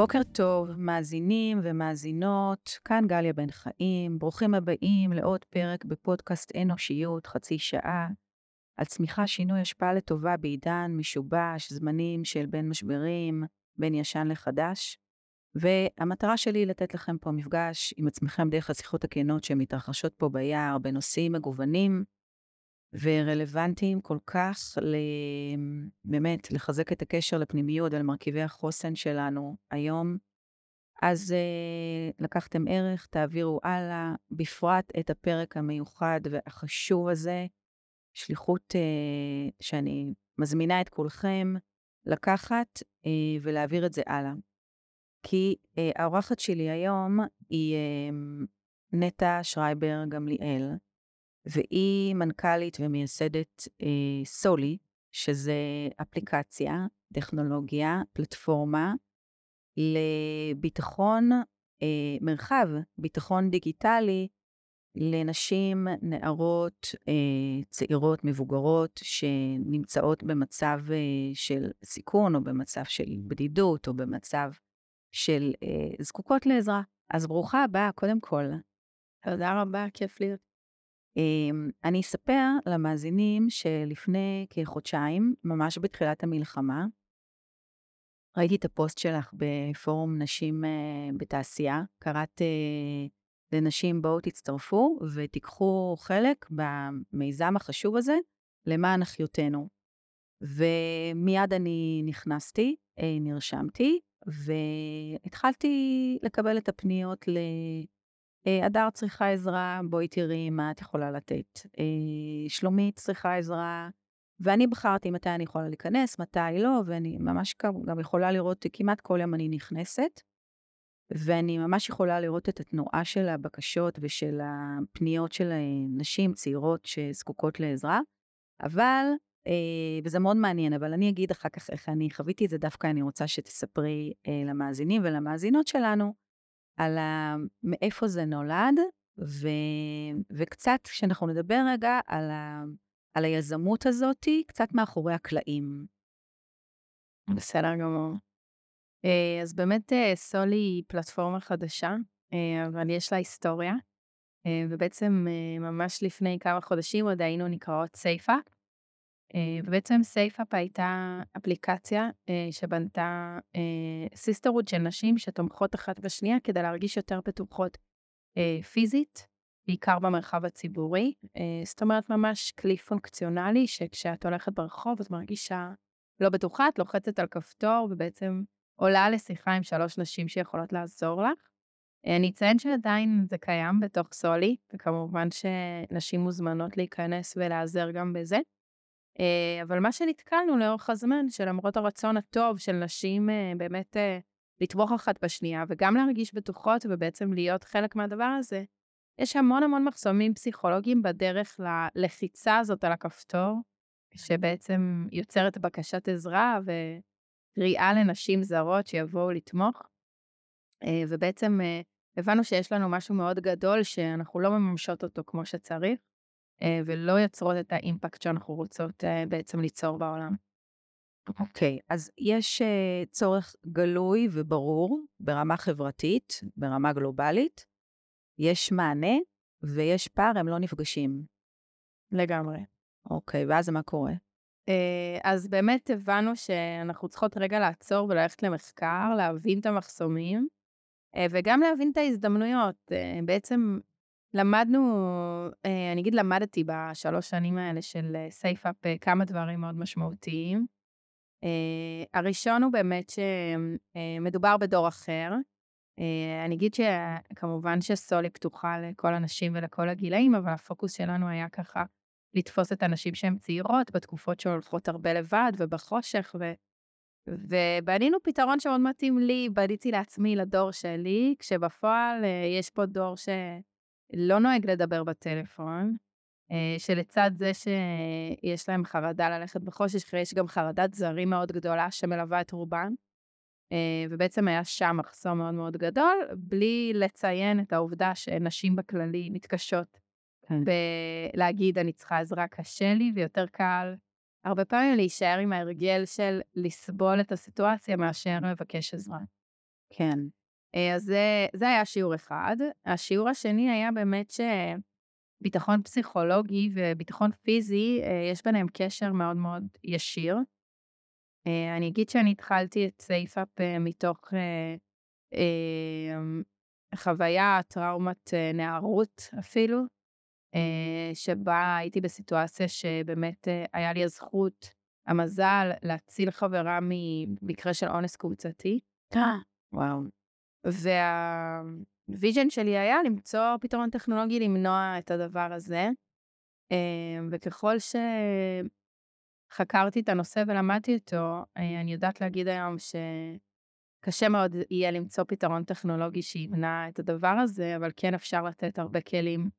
בוקר טוב, מאזינים ומאזינות, כאן גליה בן חיים, ברוכים הבאים לעוד פרק בפודקאסט אנושיות, חצי שעה, על צמיחה, שינוי, השפעה לטובה בעידן משובש, זמנים של בין משברים, בין ישן לחדש. והמטרה שלי היא לתת לכם פה מפגש עם עצמכם דרך השיחות הכנות שמתרחשות פה ביער בנושאים מגוונים ורלוונטיים כל כך, ל... באמת, לחזק את הקשר לפנימיות ולמרכיבי החוסן שלנו היום. אז uh, לקחתם ערך, תעבירו הלאה, בפרט את הפרק המיוחד והחשוב הזה, שליחות uh, שאני מזמינה את כולכם לקחת uh, ולהעביר את זה הלאה. כי uh, האורחת שלי היום היא uh, נטע שרייבר גמליאל, והיא מנכ"לית ומייסדת uh, סולי, שזה אפליקציה, טכנולוגיה, פלטפורמה לביטחון, אה, מרחב ביטחון דיגיטלי לנשים, נערות, אה, צעירות, מבוגרות, שנמצאות במצב אה, של סיכון, או במצב של בדידות, או במצב של אה, זקוקות לעזרה. אז ברוכה הבאה, קודם כל. תודה רבה, כיף להיות. אמ, אני אספר למאזינים שלפני כחודשיים, ממש בתחילת המלחמה, ראיתי את הפוסט שלך בפורום נשים uh, בתעשייה. קראת uh, לנשים, בואו תצטרפו ותיקחו חלק במיזם החשוב הזה למען אחיותינו. ומיד אני נכנסתי, uh, נרשמתי, והתחלתי לקבל את הפניות ל... הדר צריכה עזרה, בואי תראי מה את יכולה לתת. שלומית צריכה עזרה, ואני בחרתי מתי אני יכולה להיכנס, מתי לא, ואני ממש גם יכולה לראות, כמעט כל יום אני נכנסת, ואני ממש יכולה לראות את התנועה של הבקשות ושל הפניות של נשים צעירות שזקוקות לעזרה. אבל, וזה מאוד מעניין, אבל אני אגיד אחר כך איך אני חוויתי את זה, דווקא אני רוצה שתספרי למאזינים ולמאזינות שלנו, על ה... מאיפה זה נולד, ו... וקצת, כשאנחנו נדבר רגע על, ה... על היזמות הזאת, קצת מאחורי הקלעים. בסדר גמור. אה, אז באמת אה, סולי היא פלטפורמה חדשה, אה, אבל יש לה היסטוריה, ובעצם ממש לפני כמה חודשים עוד היינו נקראות סייפאפ, ובעצם סייפאפ הייתה אפליקציה אה, שבנתה sisterhood של נשים שתומכות אחת בשנייה כדי להרגיש יותר בטוחות אה, פיזית, בעיקר במרחב הציבורי. זאת אומרת, ממש כלי פונקציונלי שכשאת הולכת ברחוב את מרגישה לא בטוחה, את לוחצת על כפתור ובעצם עולה לשיחה עם שלוש נשים שיכולות לעזור לך. אני אציין שעדיין זה קיים בתוך סולי, וכמובן שנשים מוזמנות להיכנס ולהיעזר גם בזה. אה, אבל מה שנתקלנו לאורך הזמן, שלמרות הרצון הטוב של נשים אה, באמת אה, לתמוך אחת בשנייה, וגם להרגיש בטוחות ובעצם להיות חלק מהדבר הזה, יש המון המון מחסומים פסיכולוגיים בדרך ללחיצה הזאת על הכפתור, שבעצם יוצרת בקשת עזרה וקריאה לנשים זרות שיבואו לתמוך. ובעצם הבנו שיש לנו משהו מאוד גדול שאנחנו לא מממשות אותו כמו שצריך. אה, ולא יוצרות את האימפקט שאנחנו רוצות אה, בעצם ליצור בעולם. אוקיי, okay, אז יש uh, צורך גלוי וברור ברמה חברתית, ברמה גלובלית, יש מענה ויש פער, הם לא נפגשים. לגמרי. אוקיי, okay, ואז מה קורה? אז באמת הבנו שאנחנו צריכות רגע לעצור וללכת למחקר, להבין את המחסומים, וגם להבין את ההזדמנויות. בעצם למדנו, אה, אני אגיד למדתי בשלוש שנים האלה של סייפאפ אה, כמה דברים מאוד משמעותיים. אה, הראשון הוא באמת שמדובר בדור אחר. אני אגיד שכמובן שסולי פתוחה לכל הנשים ולכל הגילאים, אבל הפוקוס שלנו היה ככה לתפוס את הנשים שהן צעירות בתקופות שהולכות הרבה לבד ובחושך, ו... ובנינו פתרון שמאוד מתאים לי, בניתי לעצמי, לדור שלי, כשבפועל יש פה דור ש... לא נוהג לדבר בטלפון, אה, שלצד זה שיש להם חרדה ללכת בחושך, יש גם חרדת זרים מאוד גדולה שמלווה את רובן. אה, ובעצם היה שם מחסום מאוד מאוד גדול, בלי לציין את העובדה שנשים בכללי מתקשות כן. בלהגיד, אני צריכה עזרה, קשה לי, ויותר קל הרבה פעמים להישאר עם ההרגל של לסבול את הסיטואציה מאשר לבקש עזרה. כן. אז זה, זה היה שיעור אחד. השיעור השני היה באמת שביטחון פסיכולוגי וביטחון פיזי, יש ביניהם קשר מאוד מאוד ישיר. אני אגיד שאני התחלתי את SafeUP מתוך חוויה, טראומת נערות אפילו, שבה הייתי בסיטואציה שבאמת היה לי הזכות, המזל, להציל חברה ממקרה של אונס קבוצתי. וואו. והוויז'ן שלי היה למצוא פתרון טכנולוגי למנוע את הדבר הזה. וככל שחקרתי את הנושא ולמדתי אותו, אני יודעת להגיד היום שקשה מאוד יהיה למצוא פתרון טכנולוגי שימנע את הדבר הזה, אבל כן אפשר לתת הרבה כלים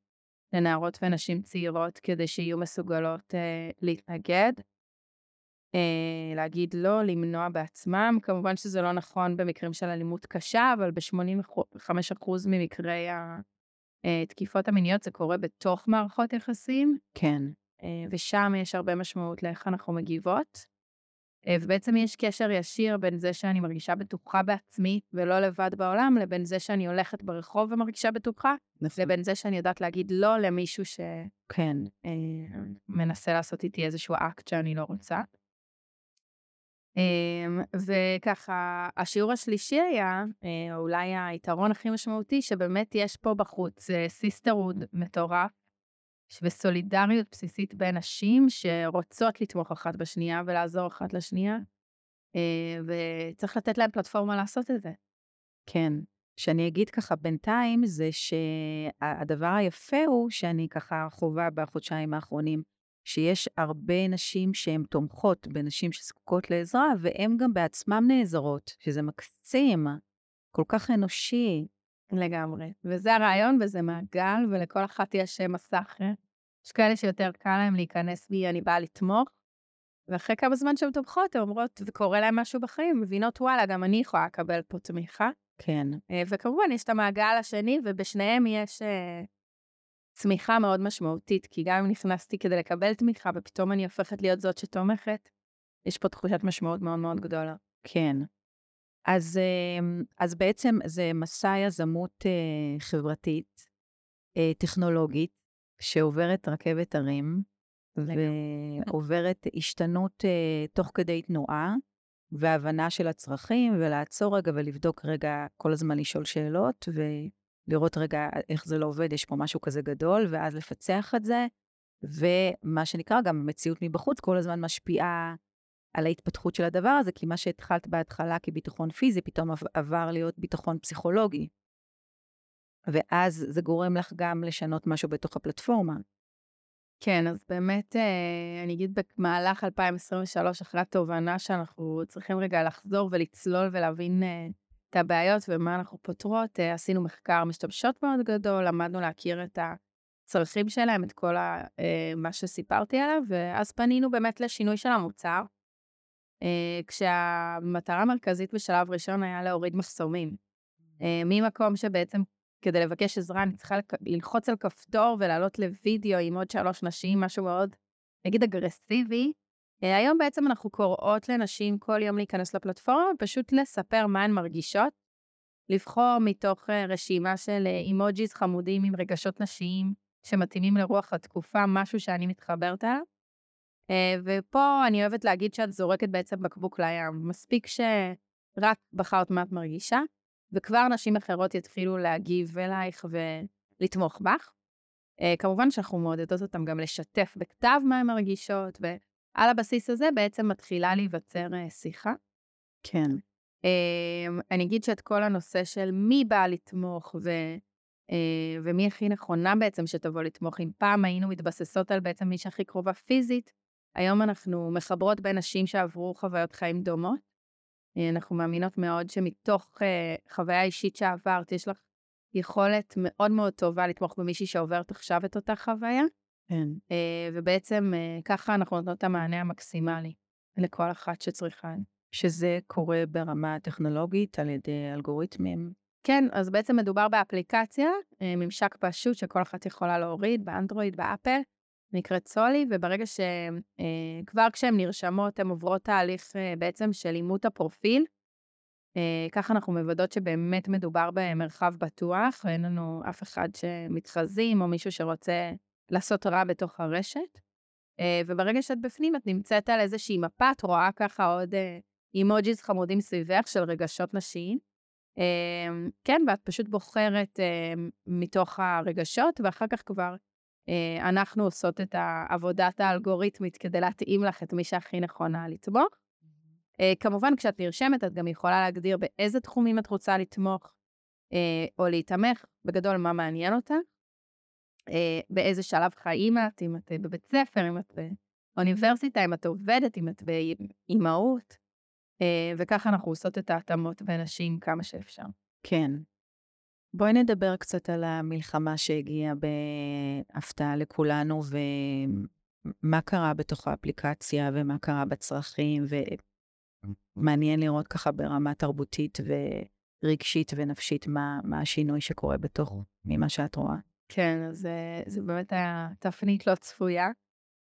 לנערות ונשים צעירות כדי שיהיו מסוגלות להתנגד. להגיד לא, למנוע בעצמם. כמובן שזה לא נכון במקרים של אלימות קשה, אבל ב-85% ממקרי התקיפות המיניות זה קורה בתוך מערכות יחסים. כן. ושם יש הרבה משמעות לאיך אנחנו מגיבות. ובעצם יש קשר ישיר בין זה שאני מרגישה בטוחה בעצמי ולא לבד בעולם, לבין זה שאני הולכת ברחוב ומרגישה בטוחה, נכון. לבין זה שאני יודעת להגיד לא למישהו שמנסה כן. לעשות איתי איזשהו אקט שאני לא רוצה. אמ, וככה, השיעור השלישי היה, אה, או אולי היתרון הכי משמעותי, שבאמת יש פה בחוץ sisterhood מטורף, וסולידריות בסיסית בין נשים שרוצות לתמוך אחת בשנייה ולעזור אחת לשנייה, אה, וצריך לתת להם פלטפורמה לעשות את זה. כן. שאני אגיד ככה בינתיים, זה שהדבר היפה הוא שאני ככה חווה בחודשיים האחרונים, שיש הרבה נשים שהן תומכות בנשים שזקוקות לעזרה, והן גם בעצמן נעזרות, שזה מקסים, כל כך אנושי. לגמרי. וזה הרעיון, וזה מעגל, ולכל אחת יש מסך. יש כאלה שיותר קל להם להיכנס בי, אני באה לתמוך, ואחרי כמה זמן שהן תומכות, הן אומרות, וקורה להן משהו בחיים, מבינות, וואלה, גם אני יכולה לקבל פה תמיכה. כן. אה, וכמובן, יש את המעגל השני, ובשניהם יש צמיחה מאוד משמעותית, כי גם אם נכנסתי כדי לקבל תמיכה ופתאום אני הופכת להיות זאת שתומכת, יש פה תחושת משמעות מאוד מאוד גדולה. כן. אז, אמ, אז בעצם זה מסע יזמות אה, חברתית, אה, טכנולוגית, שעוברת רכבת הרים, ועוברת השתנות אה, תוך כדי תנועה, והבנה של הצרכים, ולעצור רגע ולבדוק רגע, כל הזמן לשאול שאלות, ו... לראות רגע איך זה לא עובד, יש פה משהו כזה גדול, ואז לפצח את זה. ומה שנקרא, גם המציאות מבחוץ כל הזמן משפיעה על ההתפתחות של הדבר הזה, כי מה שהתחלת בהתחלה כביטחון פיזי, פתאום עבר להיות ביטחון פסיכולוגי. ואז זה גורם לך גם לשנות משהו בתוך הפלטפורמה. כן, אז באמת, אה, אני אגיד במהלך 2023, אחרי התובנה שאנחנו צריכים רגע לחזור ולצלול ולהבין אה, את הבעיות ומה אנחנו פותרות. אה, עשינו מחקר משתמשות מאוד גדול, למדנו להכיר את הצרכים שלהם, את כל ה, אה, מה שסיפרתי עליו, ואז פנינו באמת לשינוי של המוצר, אה, כשהמטרה המרכזית בשלב ראשון היה להוריד מחסומים. ממקום שבעצם כדי לבקש עזרה אני צריכה ללחוץ על כפתור ולעלות לוידאו עם עוד שלוש נשים, משהו מאוד, נגיד אגרסיבי, היום בעצם אנחנו קוראות לנשים כל יום להיכנס לפלטפורמה, פשוט לספר מה הן מרגישות, לבחור מתוך אה, רשימה של אה, אימוג'יז חמודים עם רגשות נשיים שמתאימים לרוח התקופה, משהו שאני מתחברת אליו. ופה אני אוהבת להגיד שאת זורקת בעצם בקבוק לים. מספיק שרק בחרת מה את מרגישה, וכבר נשים אחרות יתחילו להגיב אלייך ולתמוך בך. כמובן שאנחנו מעודדות אותם גם לשתף בכתב מה הן מרגישות, ו... על הבסיס הזה בעצם מתחילה להיווצר אה, שיחה. כן. אמ, אני אגיד שאת כל הנושא של מי בא לתמוך ו, אה, ומי הכי נכונה בעצם שתבוא לתמוך, אם פעם היינו מתבססות על בעצם מי שהכי קרובה פיזית, היום אנחנו מחברות בין נשים שעברו חוויות חיים דומות. אה, אנחנו מאמינות מאוד שמתוך חוויה אישית שעברת, יש לך יכולת מאוד מאוד טובה לתמוך במישהי שעוברת עכשיו את אותה חוויה. כן. אה, ובעצם אה, ככה אנחנו נותנות את המענה המקסימלי לכל אחת שצריכה. שזה קורה ברמה הטכנולוגית על ידי אלגוריתמים? כן, אז בעצם מדובר באפליקציה, אה, ממשק פשוט שכל אחת יכולה להוריד באנדרואיד, באפל, נקראת סולי, וברגע שכבר כשהן נרשמות, הן עוברות תהליך בעצם של אימות הפרופיל, ככה אנחנו מוודאות שבאמת מדובר במרחב בטוח, ואין לנו אף אחד שמתחזים או מישהו שרוצה לעשות רע בתוך הרשת. אה, וברגע שאת בפנים, את נמצאת על איזושהי מפה, את רואה ככה עוד אה, אימוג'יז חמודים סביבך של רגשות נשיים. אה, כן, ואת פשוט בוחרת אה, מתוך הרגשות, ואחר כך כבר אה, אנחנו עושות את עבודת האלגוריתמית כדי להתאים לך את מי שהכי נכונה לתמוך. כמובן, כשאת נרשמת, את גם יכולה להגדיר באיזה תחומים את רוצה לתמוך או להתמך, בגדול מה מעניין אותך, באיזה שלב חיים את, אם את בבית ספר, אם את באוניברסיטה, אם את עובדת, אם את באימהות, uh, וככה אנחנו עושות את ההתאמות בין נשים כמה שאפשר. כן. בואי נדבר קצת על המלחמה שהגיעה בהפתעה לכולנו, ומה קרה בתוך האפליקציה, ומה קרה בצרכים, ו... מעניין לראות ככה ברמה תרבותית ורגשית ונפשית מה, מה השינוי שקורה בתוך, ממה שאת רואה. כן, אז אה, זה באמת היה תפנית לא צפויה.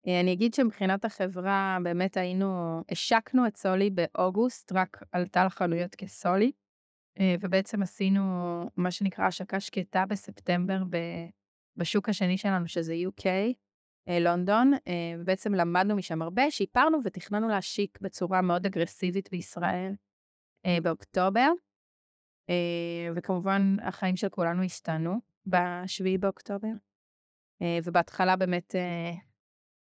אה, אני אגיד שמבחינת החברה, באמת היינו, השקנו את סולי באוגוסט, רק עלתה לחנויות כסולי, אה, ובעצם עשינו מה שנקרא השקה שקטה בספטמבר בשוק השני שלנו, שזה UK, לונדון, ובעצם למדנו משם הרבה, שיפרנו ותכננו להשיק בצורה מאוד אגרסיבית בישראל באוקטובר, וכמובן החיים של כולנו השתנו ב-7 באוקטובר, ובהתחלה באמת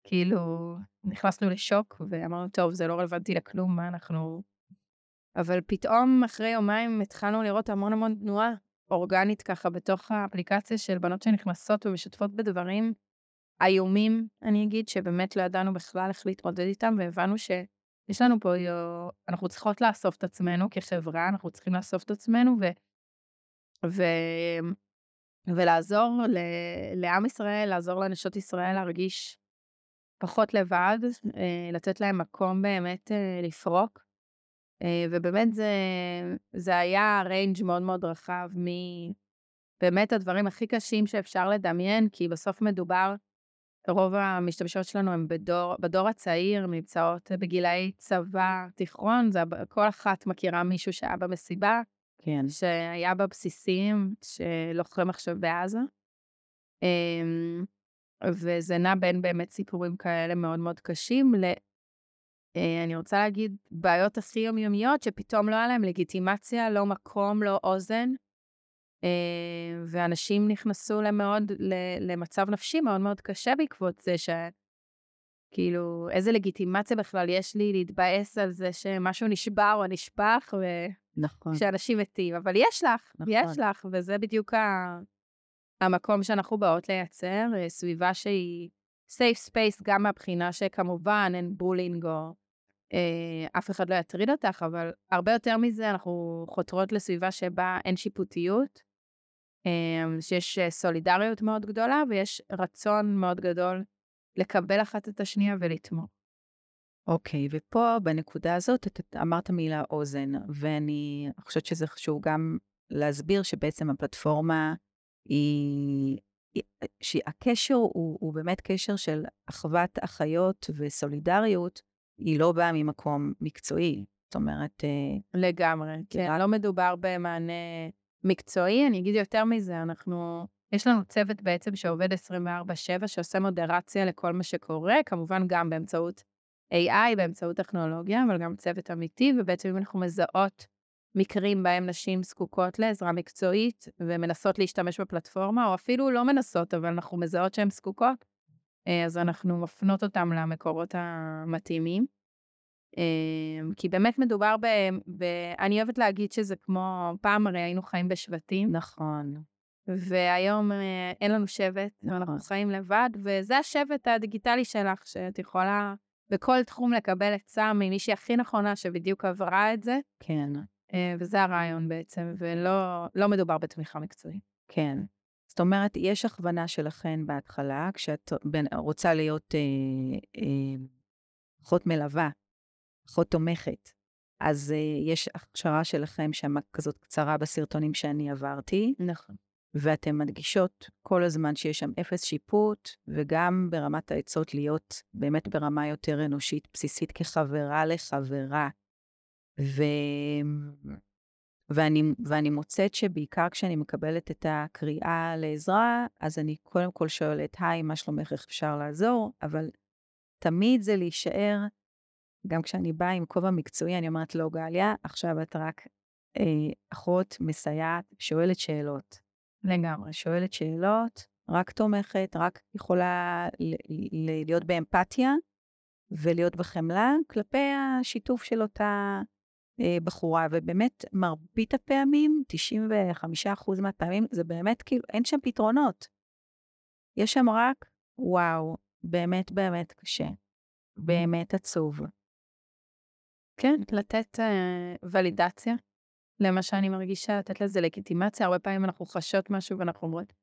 כאילו נכנסנו לשוק ואמרנו, טוב, זה לא רלוונטי לכלום, מה אנחנו... אבל פתאום אחרי יומיים התחלנו לראות המון המון תנועה אורגנית ככה בתוך האפליקציה של בנות שנכנסות ומשתפות בדברים איומים, אני אגיד, שבאמת לא ידענו בכלל איך להתמודד איתם, והבנו שיש לנו פה, אנחנו צריכות לאסוף את עצמנו כחברה, אנחנו צריכים לאסוף את עצמנו ו... ולעזור ל... לעם ישראל, לעזור לנשות ישראל להרגיש פחות לבד, אה, לתת להם מקום באמת אה, לפרוק. אה, ובאמת זה, זה היה ריינג' מאוד מאוד רחב מבאמת הדברים הכי קשים שאפשר לדמיין, כי בסוף מדובר רוב המשתמשות שלנו הם בדור, בדור הצעיר, נמצאות בגילאי צבא, תיכון, זה, כל אחת מכירה מישהו שהיה במסיבה, כן. שהיה בבסיסים, שלוחם עכשיו בעזה. אמ, וזה נע בין באמת סיפורים כאלה מאוד מאוד קשים ל... אה, אני רוצה להגיד, בעיות הכי יומיומיות, שפתאום לא היה להם לגיטימציה, לא מקום, לא אוזן. אה, ואנשים נכנסו למאוד, למצב נפשי מאוד מאוד קשה בעקבות זה שכאילו, איזה לגיטימציה בכלל יש לי להתבאס על זה שמשהו נשבר או נשפך, ו... נכון. שאנשים מתים, אבל יש לך, נכון. יש לך, וזה בדיוק ה... המקום שאנחנו באות לייצר, אה, סביבה שהיא safe space גם מהבחינה שכמובן אין בולינג או אה, אף אחד לא יטריד אותך, אבל הרבה יותר מזה אנחנו חותרות לסביבה שבה אין שיפוטיות, אמ, שיש אה, סולידריות מאוד גדולה ויש רצון מאוד גדול לקבל אחת את השנייה ולתמוך. אוקיי, okay, ופה בנקודה הזאת את אמרת מילה אוזן, ואני חושבת שזה חשוב גם להסביר שבעצם הפלטפורמה היא, שהקשר הוא, הוא באמת קשר של אחוות אחיות וסולידריות, היא לא באה ממקום מקצועי. זאת אומרת... אה, לגמרי, כן. לא מדובר במענה מקצועי. אני אגיד יותר מזה, אנחנו, יש לנו צוות בעצם שעובד 24/7, שעושה מודרציה לכל מה שקורה, כמובן גם באמצעות AI, באמצעות טכנולוגיה, אבל גם צוות אמיתי, ובעצם אם אנחנו מזהות מקרים בהם נשים זקוקות לעזרה מקצועית ומנסות להשתמש בפלטפורמה, או אפילו לא מנסות, אבל אנחנו מזהות שהן זקוקות, אה, אז אנחנו מפנות אותן למקורות המתאימים. אמ, כי באמת מדובר ב... ב... אני אוהבת להגיד שזה כמו, פעם הרי היינו חיים בשבטים. נכון. והיום אה, אין לנו שבט, נכון. אנחנו חיים לבד, וזה השבט הדיגיטלי שלך, שאת יכולה בכל תחום לקבל עצה ממישהי הכי נכונה שבדיוק עברה את זה. כן. אה, וזה הרעיון בעצם, ולא לא מדובר בתמיכה מקצועית. כן. זאת אומרת, יש הכוונה שלכן בהתחלה, כשאת רוצה להיות אה, אה, אחות מלווה פחות תומכת. אז uh, יש הכשרה שלכם שם כזאת קצרה בסרטונים שאני עברתי. נכון. ואתן מדגישות כל הזמן שיש שם אפס שיפוט, וגם ברמת העצות להיות באמת ברמה יותר אנושית, בסיסית כחברה לחברה. ו... ואני, ואני מוצאת שבעיקר כשאני מקבלת את הקריאה לעזרה, אז אני קודם כל שואלת, היי, מה שלומך, איך אפשר לעזור? אבל תמיד זה להישאר, גם כשאני באה עם כובע מקצועי, אני אומרת, לא, גליה, עכשיו את רק אה, אחות מסייעת, שואלת שאלות. לגמרי, שואלת שאלות, רק תומכת, רק יכולה להיות באמפתיה ולהיות בחמלה כלפי השיתוף של אותה אה, בחורה, ובאמת מרבית הפעמים, 95% מהפעמים, זה באמת כאילו, אין שם פתרונות. יש שם רק, וואו, באמת באמת קשה, באמת עצוב. כן, לתת uh, ולידציה למה שאני מרגישה, לתת לזה לגיטימציה. הרבה פעמים אנחנו חשות משהו ואנחנו אומרות,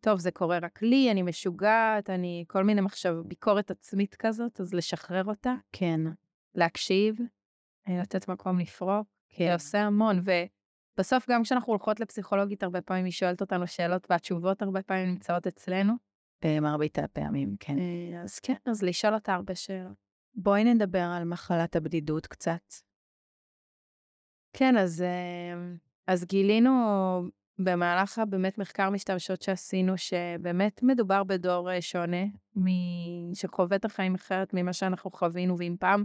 טוב, זה קורה רק לי, אני משוגעת, אני כל מיני מחשב, ביקורת עצמית כזאת, אז לשחרר אותה. כן. להקשיב, אה, לתת מקום לפרוק, כן. זה עושה המון. ובסוף, גם כשאנחנו הולכות לפסיכולוגית, הרבה פעמים היא שואלת אותנו שאלות, והתשובות הרבה פעמים נמצאות אצלנו. במרבית הפעמים, כן. אה, אז כן, אז לשאול אותה הרבה שאלות. בואי נדבר על מחלת הבדידות קצת. כן, אז, אה, אז גילינו במהלך הבאמת מחקר משתמשות שעשינו, שבאמת מדובר בדור שונה, שחווה את החיים אחרת ממה שאנחנו חווינו, ואם פעם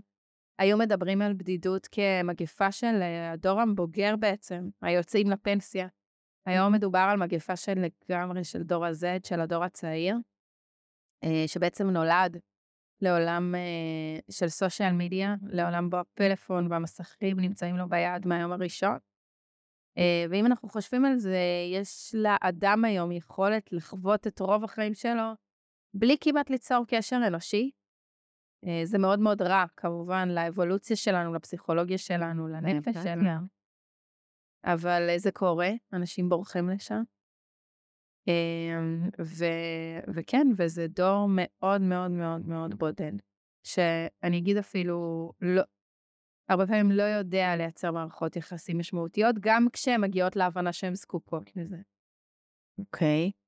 היו מדברים על בדידות כמגפה של אה, הדור הבוגר בעצם, היוצאים לפנסיה. היום מדובר על מגפה של לגמרי של דור ה-Z, של הדור הצעיר, אה, שבעצם נולד לעולם אה, של סושיאל מדיה, לעולם בו הפלאפון והמסכים נמצאים לו ביד מהיום הראשון. ואם אנחנו חושבים על זה, יש לאדם היום יכולת לחוות את רוב החיים שלו בלי כמעט ליצור קשר אנושי, אה, זה מאוד מאוד רע, כמובן, לאבולוציה שלנו, לפסיכולוגיה שלנו, לנפש שלנו. אבל זה קורה, אנשים בורחים לשם. אמ, ו, וכן, וזה דור מאוד מאוד מאוד מאוד בודד, שאני אגיד אפילו, לא, הרבה פעמים לא יודע לייצר מערכות יחסים משמעותיות, גם כשהן מגיעות להבנה שהן זקוקות לזה. אוקיי. Okay.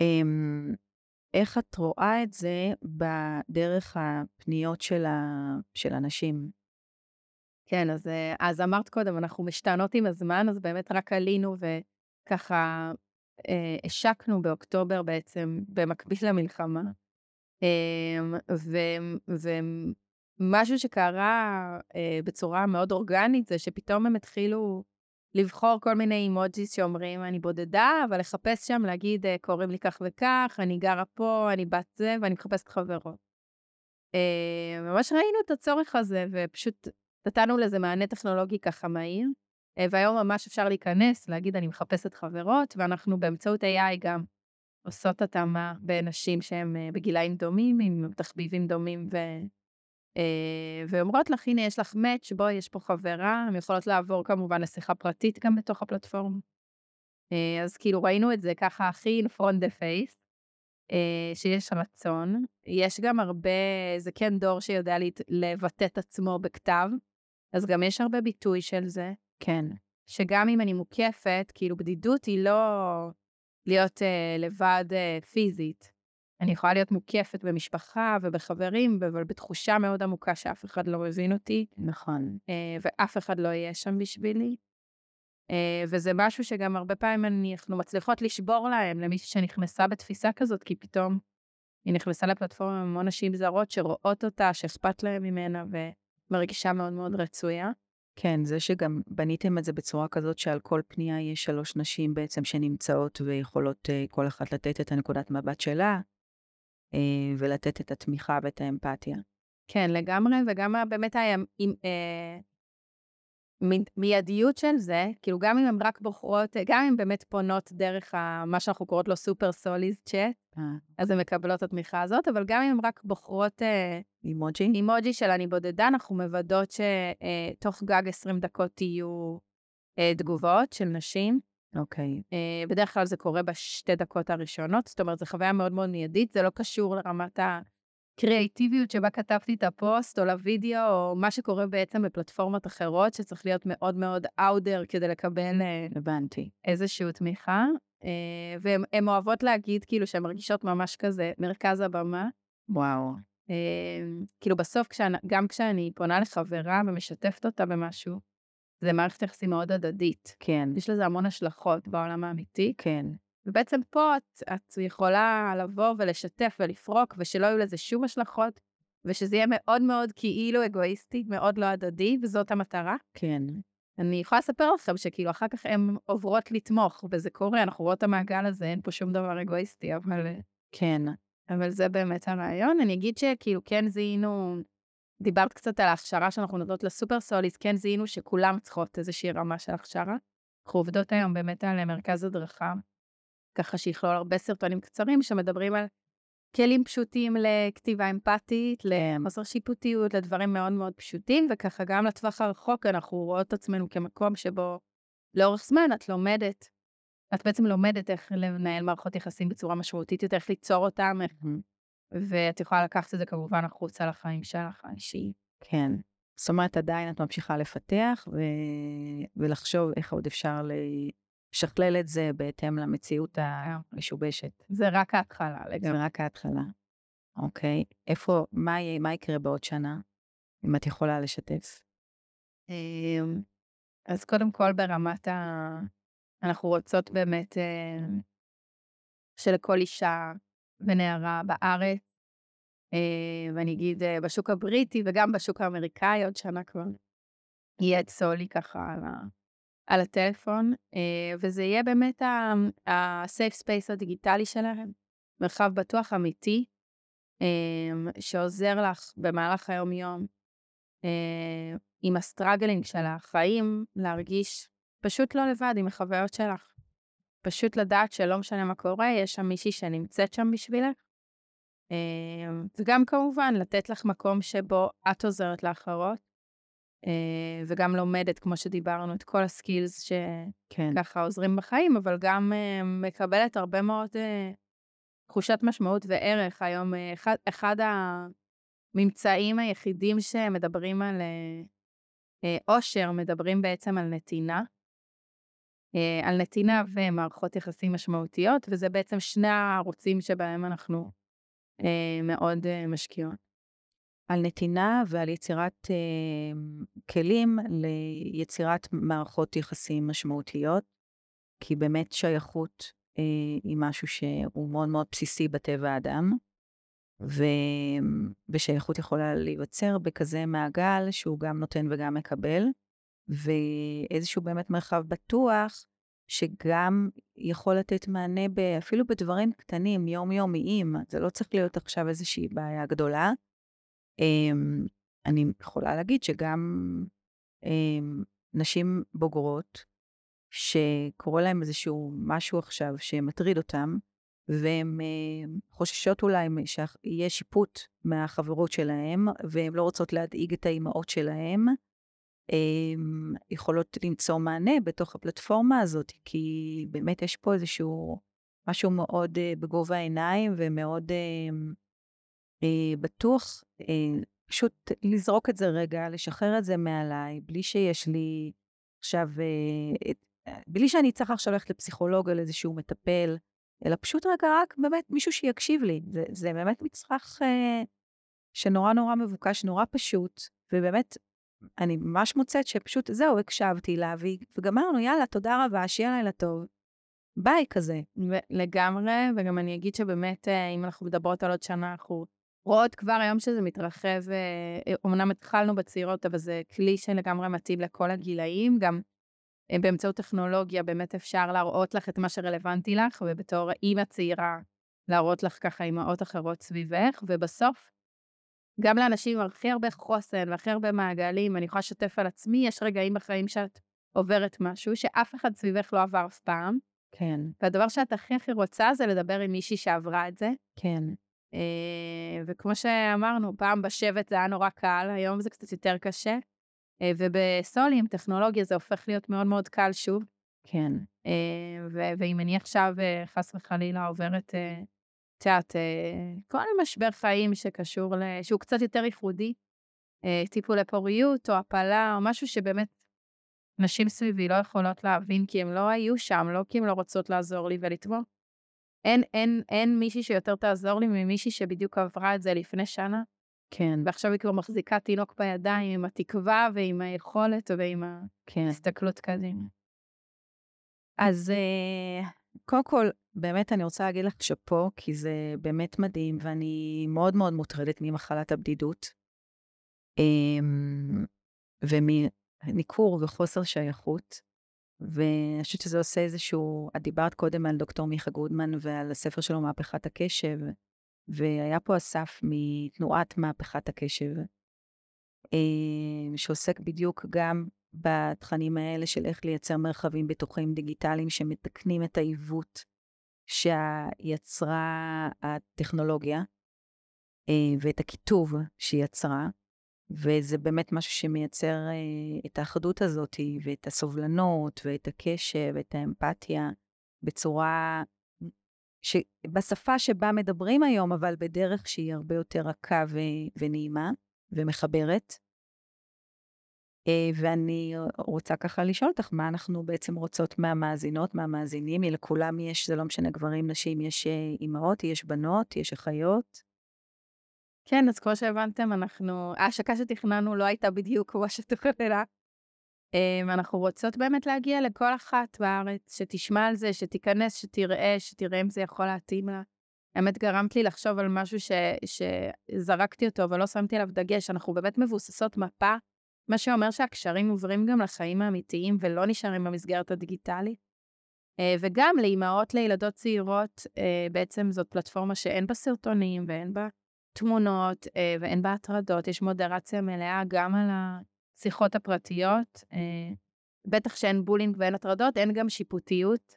Um, איך את רואה את זה בדרך הפניות של, ה... של אנשים? כן, אז, אה, אז אמרת קודם, אנחנו משתנות עם הזמן, אז באמת רק עלינו וככה השקנו באוקטובר בעצם, במקביל למלחמה. אה, ו, ומשהו שקרה אה, בצורה מאוד אורגנית זה שפתאום הם התחילו לבחור כל מיני אימוג'יס שאומרים, אני בודדה, אבל לחפש שם, להגיד, אה, קוראים לי כך וכך, אני גרה פה, אני בת זה, ואני מחפשת חברות. אה, ממש ראינו את הצורך הזה, ופשוט נתנו לזה מענה טכנולוגי ככה מהיר. אה, והיום ממש אפשר להיכנס, להגיד, אני מחפשת חברות, ואנחנו באמצעות AI גם עושות התאמה בנשים שהן בגילאים דומים, עם תחביבים דומים ו... אה, ואומרות לך, הנה, יש לך מאץ', בואי, יש פה חברה, הן יכולות לעבור כמובן לשיחה פרטית גם בתוך הפלטפורמה. אה, אז כאילו ראינו את זה ככה הכי in front the face, אה, שיש רצון. יש גם הרבה, זה כן דור שיודע לבטא את עצמו בכתב, אז גם יש הרבה ביטוי של זה. כן. שגם אם אני מוקפת, כאילו בדידות היא לא להיות לבד פיזית. אני יכולה להיות מוקפת במשפחה ובחברים, אבל בתחושה מאוד עמוקה שאף אחד לא מבין אותי. נכון. אה, ואף אחד לא יהיה שם בשבילי. אה, וזה משהו שגם הרבה פעמים אנחנו מצליחות לשבור להם, למישהי שנכנסה בתפיסה כזאת, כי פתאום היא נכנסה לפלטפורמה עם המון נשים זרות שרואות אותה, שאכפת להם ממנה ומרגישה מאוד מאוד רצויה. כן, זה שגם בניתם את זה בצורה כזאת שעל כל פנייה יש שלוש נשים בעצם שנמצאות ויכולות אה, כל אחת לתת את הנקודת מבט שלה, אה, ולתת את התמיכה ואת האמפתיה. כן, לגמרי, וגם באמת המיידיות אה, של זה, כאילו גם אם הן רק בוחרות, גם אם באמת פונות דרך ה, מה שאנחנו קוראות לו super soulies chat, אז הן מקבלות את התמיכה הזאת, אבל גם אם הן רק בוחרות אימוג'י, אימוג'י של אני בודדה, אנחנו מוודאות שתוך גג 20 דקות יהיו תגובות של נשים. אוקיי. Okay. אה, בדרך כלל זה קורה בשתי דקות הראשונות, זאת אומרת, זו חוויה מאוד מאוד מיידית, זה לא קשור לרמת הקריאיטיביות שבה כתבתי את הפוסט, או לוידאו, או מה שקורה בעצם בפלטפורמות אחרות, שצריך להיות מאוד מאוד out there כדי לקבל... אה, הבנתי. איזושהי תמיכה. אה, והן אוהבות להגיד, כאילו, שהן מרגישות ממש כזה מרכז הבמה. וואו. כאילו, בסוף, כשאני, גם כשאני פונה לחברה ומשתפת אותה במשהו, זה מערכת יחסים מאוד הדדית. כן, יש לזה המון השלכות בעולם האמיתי, כן, ובעצם פה את, את יכולה לבוא ולשתף ולפרוק, ושלא יהיו לזה שום השלכות, ושזה יהיה מאוד מאוד כאילו אגואיסטי, מאוד לא הדדי, וזאת המטרה. כן, אני יכולה לספר לכם שכאילו אחר כך הן עוברות לתמוך, וזה קורה, אנחנו רואות את המעגל הזה, אין פה שום דבר אגואיסטי, אבל, כן, אבל זה באמת הרעיון. אני אגיד שכאילו כן זיהינו, דיברת קצת על ההכשרה שאנחנו נותנות לסופר סוליס, כן זיהינו שכולם צריכות איזושהי רמה של הכשרה. אנחנו עובדות היום באמת על מרכז הדרכה, ככה שיכלול הרבה סרטונים קצרים שמדברים על כלים פשוטים לכתיבה אמפתית, לחוסר שיפוטיות, לדברים מאוד מאוד פשוטים, וככה גם לטווח הרחוק אנחנו רואות את עצמנו כמקום שבו לאורך זמן את לומדת, את בעצם לומדת איך לנהל מערכות יחסים בצורה משמעותית יותר, איך ליצור אותם, איך... ואת יכולה לקחת את זה כמובן החוצה לחיים שלך האישיים. כן. זאת אומרת, עדיין את ממשיכה לפתח ו... ולחשוב איך עוד אפשר לשכלל את זה בהתאם למציאות המשובשת. זה רק ההתחלה זה לגמרי. רק ההתחלה. אוקיי. איפה, מה, יהיה- מה יקרה בעוד שנה, אם את יכולה לשתף? אמ, אז קודם כל ברמת ה... אנחנו רוצות באמת אה, שלכל אישה ונערה בארץ, אה, ואני אגיד אה, בשוק הבריטי וגם בשוק האמריקאי עוד שנה כבר, יהיה את סולי ככה על, ה... על הטלפון, אה, וזה יהיה באמת ה-safe space הדיגיטלי שלהם, מרחב בטוח אמיתי, אה, שעוזר לך במהלך היום-יום. אה, עם ה struggling של החיים, להרגיש פשוט לא לבד עם החוויות שלך. פשוט לדעת שלא משנה מה קורה, יש שם מישהי שנמצאת שם בשבילך. וגם כמובן לתת לך מקום שבו את עוזרת לאחרות, וגם לומדת, כמו שדיברנו, את כל ה skills שככה כן, עוזרים בחיים, אבל גם אה, מקבלת הרבה מאוד אה, תחושת משמעות וערך. היום אה, אחד, אחד הממצאים היחידים שמדברים על אה, אה, אושר, מדברים בעצם על נתינה. אה, על נתינה ומערכות יחסים משמעותיות, וזה בעצם שני הערוצים שבהם אנחנו אה, מאוד אה, משקיעות. על נתינה ועל יצירת אה, כלים ליצירת מערכות יחסים משמעותיות, כי באמת שייכות אה, היא משהו שהוא מאוד מאוד בסיסי בטבע האדם, ו... ושייכות יכולה להיווצר בכזה מעגל שהוא גם נותן וגם מקבל, ואיזשהו באמת מרחב בטוח, שגם יכול לתת מענה ב... אפילו בדברים קטנים, יומיומיים, זה לא צריך להיות עכשיו איזושהי בעיה גדולה. אמ, אני יכולה להגיד שגם אמ, נשים בוגרות, שקורה להן איזשהו משהו עכשיו שמטריד אותן, והן אה, חוששות אולי שיהיה שיפוט מהחברות שלהן, והן לא רוצות להדאיג את האימהות שלהן, אמ, יכולות למצוא מענה בתוך הפלטפורמה הזאת, כי באמת יש פה איזשהו משהו מאוד אה, בגובה העיניים ומאוד בטוח, אה, פשוט לזרוק את זה רגע, לשחרר את זה מעליי, בלי שיש לי עכשיו, אה, אה, בלי שאני צריכה עכשיו ללכת לפסיכולוג או לאיזשהו מטפל, אלא פשוט רגע רק באמת מישהו שיקשיב לי. זה, זה באמת מצרך אה, שנורא נורא מבוקש, נורא פשוט, ובאמת, אני ממש מוצאת שפשוט, זהו, הקשבתי לה, וגמרנו, יאללה, תודה רבה, שיהיה לילה טוב. ביי כזה. לגמרי, וגם אני אגיד שבאמת, אה, אם אנחנו מדברות על עוד שנה, אנחנו רואות כבר היום שזה מתרחב, אה, אומנם התחלנו בצעירות, אבל זה כלי שלגמרי מתאים לכל הגילאים, גם אה, באמצעות טכנולוגיה באמת אפשר להראות לך את מה שרלוונטי לך, ובתור אימא צעירה, להראות לך ככה אימהות אחרות סביבך, ובסוף, גם לאנשים עם הכי הרבה חוסן והכי הרבה מעגלים, אני יכולה לשתף על עצמי, יש רגעים בחיים שאת עוברת משהו שאף אחד סביבך לא עבר אף פעם, כן, והדבר שאת הכי הכי רוצה זה לדבר עם מישהי שעברה את זה. כן, אה, וכמו שאמרנו, פעם בשבט זה היה נורא קל, היום זה קצת יותר קשה. אה, ובסולי עם טכנולוגיה זה הופך להיות מאוד מאוד קל שוב. כן, אה, ואם אני עכשיו אה, חס וחלילה עוברת, אה, את יודעת, אה, כל משבר חיים שקשור, שהוא קצת יותר ייחודי, אה, טיפולי פוריות או הפלה או משהו שבאמת נשים סביבי לא יכולות להבין כי הם לא היו שם, לא כי הם לא רוצות לעזור לי ולתמוך. אין, אין, אין מישהי שיותר תעזור לי ממישהי שבדיוק עברה את זה לפני שנה, כן. ועכשיו היא כבר מחזיקה תינוק בידיים עם התקווה ועם היכולת ועם כן. ההסתכלות קדימה. אז אה, קודם כל, באמת אני רוצה להגיד לך שאפו, כי זה באמת מדהים, ואני מאוד מאוד מוטרדת ממחלת הבדידות, אמ, ומניכור וחוסר שייכות. ואני חושבת שזה עושה איזשהו, את דיברת קודם על דוקטור מיכה גודמן ועל הספר שלו, מהפכת הקשב, והיה פה אסף מתנועת מהפכת הקשב, אמ, שעוסק בדיוק גם בתכנים האלה של איך לייצר מרחבים בטוחים דיגיטליים שמתקנים את העיוות שיצרה הטכנולוגיה אה, ואת הקיטוב שהיא יצרה, וזה באמת משהו שמייצר אה, את האחדות הזאת ואת הסובלנות ואת הקשב ואת האמפתיה בצורה, ש... בשפה שבה מדברים היום, אבל בדרך שהיא הרבה יותר רכה ו... ונעימה ומחברת. אה, ואני רוצה ככה לשאול אותך, מה אנחנו בעצם רוצות מהמאזינות, מהמאזינים? לכולם יש, זה לא משנה גברים, נשים, יש אה, אימהות, יש בנות, יש אחיות. כן, אז כמו שהבנתם, אנחנו, ההשקה שתכננו לא הייתה בדיוק כמו שתוכננה. אה, אנחנו רוצות באמת להגיע לכל אחת בארץ, שתשמע על זה, שתיכנס, שתראה, שתראה אם זה יכול להתאים לה. האמת, גרמת לי לחשוב על משהו ש, שזרקתי אותו ולא שמתי עליו דגש. אנחנו באמת מבוססות מפה מה שאומר שהקשרים עוברים גם לחיים האמיתיים ולא נשארים במסגרת הדיגיטלית. אה, וגם לאימהות לילדות צעירות, אה, בעצם זאת פלטפורמה שאין בה סרטונים ואין בה תמונות אה, ואין בה הטרדות, יש מודרציה מלאה גם על השיחות הפרטיות. בטח שאין בולינג ואין הטרדות, אין גם שיפוטיות.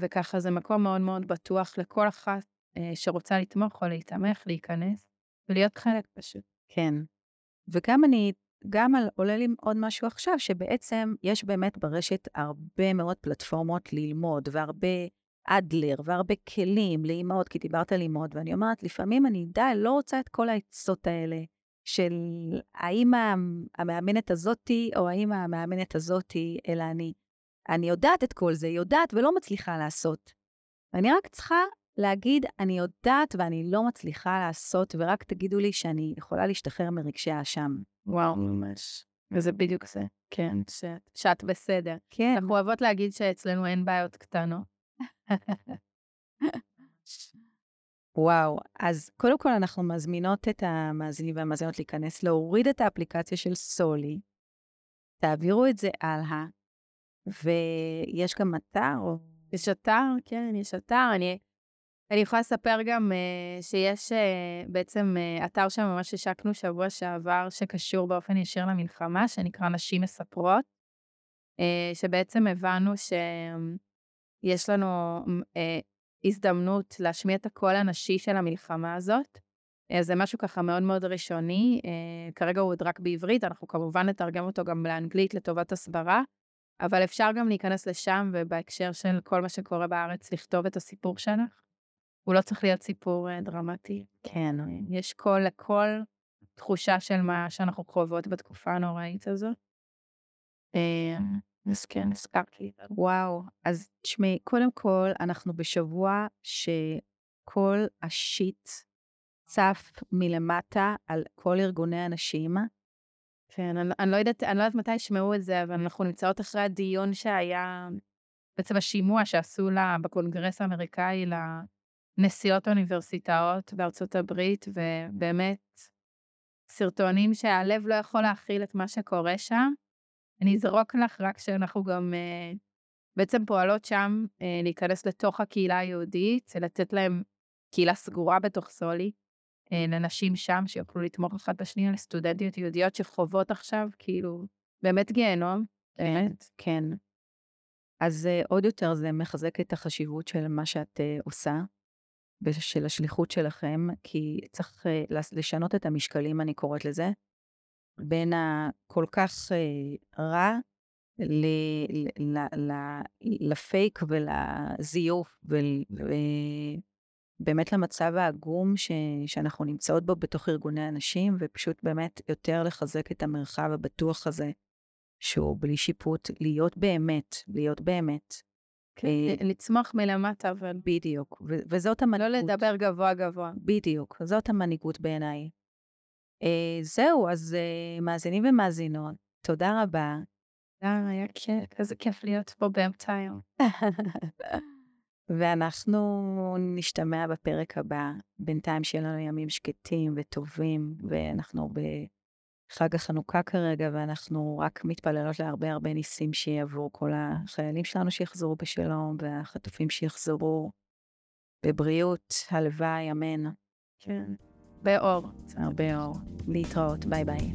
וככה זה מקום מאוד מאוד בטוח לכל אחת שרוצה לתמוך או להתמך, להיכנס ולהיות חלק פשוט. כן, וגם אני, גם על, עולה לי עוד משהו עכשיו, שבעצם יש באמת ברשת הרבה מאוד פלטפורמות ללמוד, והרבה אדלר, והרבה כלים לאימהות, כי דיברת על אימהות, ואני אומרת, לפעמים אני די לא רוצה את כל העצות האלה, של האם המאמנת הזאתי, או האם המאמנת הזאתי, אלא אני, אני יודעת את כל זה, יודעת ולא מצליחה לעשות. ואני רק צריכה להגיד, אני יודעת ואני לא מצליחה לעשות, ורק תגידו לי שאני יכולה להשתחרר מרגשי האשם. וואו, ממש. וזה בדיוק זה, כן, שאת, שאת בסדר. כן. אנחנו אוהבות להגיד שאצלנו אין בעיות קטנות. וואו, אז קודם כל אנחנו מזמינות את המאזינים והמאזינות להיכנס, להוריד את האפליקציה של סולי, תעבירו את זה הלאה, ויש גם אתר או... יש אתר, כן, יש אתר. אני אני יכולה לספר גם uh, שיש uh, בעצם uh, אתר שממש השקנו שבוע שעבר, שקשור באופן ישיר למלחמה, שנקרא נשים מספרות, uh, שבעצם הבנו שיש לנו uh, הזדמנות להשמיע את הקול הנשי של המלחמה הזאת. Uh, זה משהו ככה מאוד מאוד ראשוני, uh, כרגע הוא עוד רק בעברית, אנחנו כמובן נתרגם אותו גם לאנגלית לטובת הסברה, אבל אפשר גם להיכנס לשם ובהקשר של כל מה שקורה בארץ, לכתוב את הסיפור שלך. הוא לא צריך להיות סיפור אה, דרמטי. כן. אה, יש קול לכל תחושה של מה שאנחנו חוות בתקופה הנוראית הזאת. אה, אז כן, הזכרתי. וואו, אז תשמעי, קודם כל, אנחנו בשבוע שכל השיט צף מלמטה על כל ארגוני הנשים. כן, אני, אני, לא יודעת, אני לא יודעת מתי ישמעו את זה, אבל אנחנו נמצאות אחרי הדיון שהיה, בעצם השימוע שעשו לה בקונגרס האמריקאי נשיאות אוניברסיטאות בארצות הברית, ובאמת סרטונים שהלב לא יכול להכיל את מה שקורה שם. אני אזרוק לך רק שאנחנו גם uh, בעצם פועלות שם uh, להיכנס לתוך הקהילה היהודית, לתת להם קהילה סגורה בתוך סולי, uh, לנשים שם שיוכלו לתמוך אחת בשנייה, לסטודנטיות יהודיות שחוות עכשיו כאילו באמת גיהנום. באמת, כן. אז uh, עוד יותר זה מחזק את החשיבות של מה שאת uh, עושה, ושל השליחות שלכם, כי צריך לשנות את המשקלים, אני קוראת לזה, בין הכל כך uh, רע ל, ל, ל, לפייק ולזיוף, ובאמת למצב העגום ש, שאנחנו נמצאות בו בתוך ארגוני הנשים, ופשוט באמת יותר לחזק את המרחב הבטוח הזה, שהוא בלי שיפוט, להיות באמת, להיות באמת. כן, לצמוח מלמטה, אבל... בדיוק, וזאת המנהיגות. לא לדבר גבוה גבוה. בדיוק, זאת המנהיגות בעיניי. זהו, אז מאזינים ומאזינות, תודה רבה. היה כיף, איזה כיף להיות פה באמצע היום. ואנחנו נשתמע בפרק הבא. בינתיים שיהיה לנו ימים שקטים וטובים, ואנחנו בחג החנוכה כרגע, ואנחנו רק מתפללות להרבה הרבה ניסים שיעברו כל החיילים שלנו שיחזרו בשלום, והחטופים שיחזרו בבריאות, הלוואי, אמן. כן. באור. הרבה אור. להתראות, ביי ביי.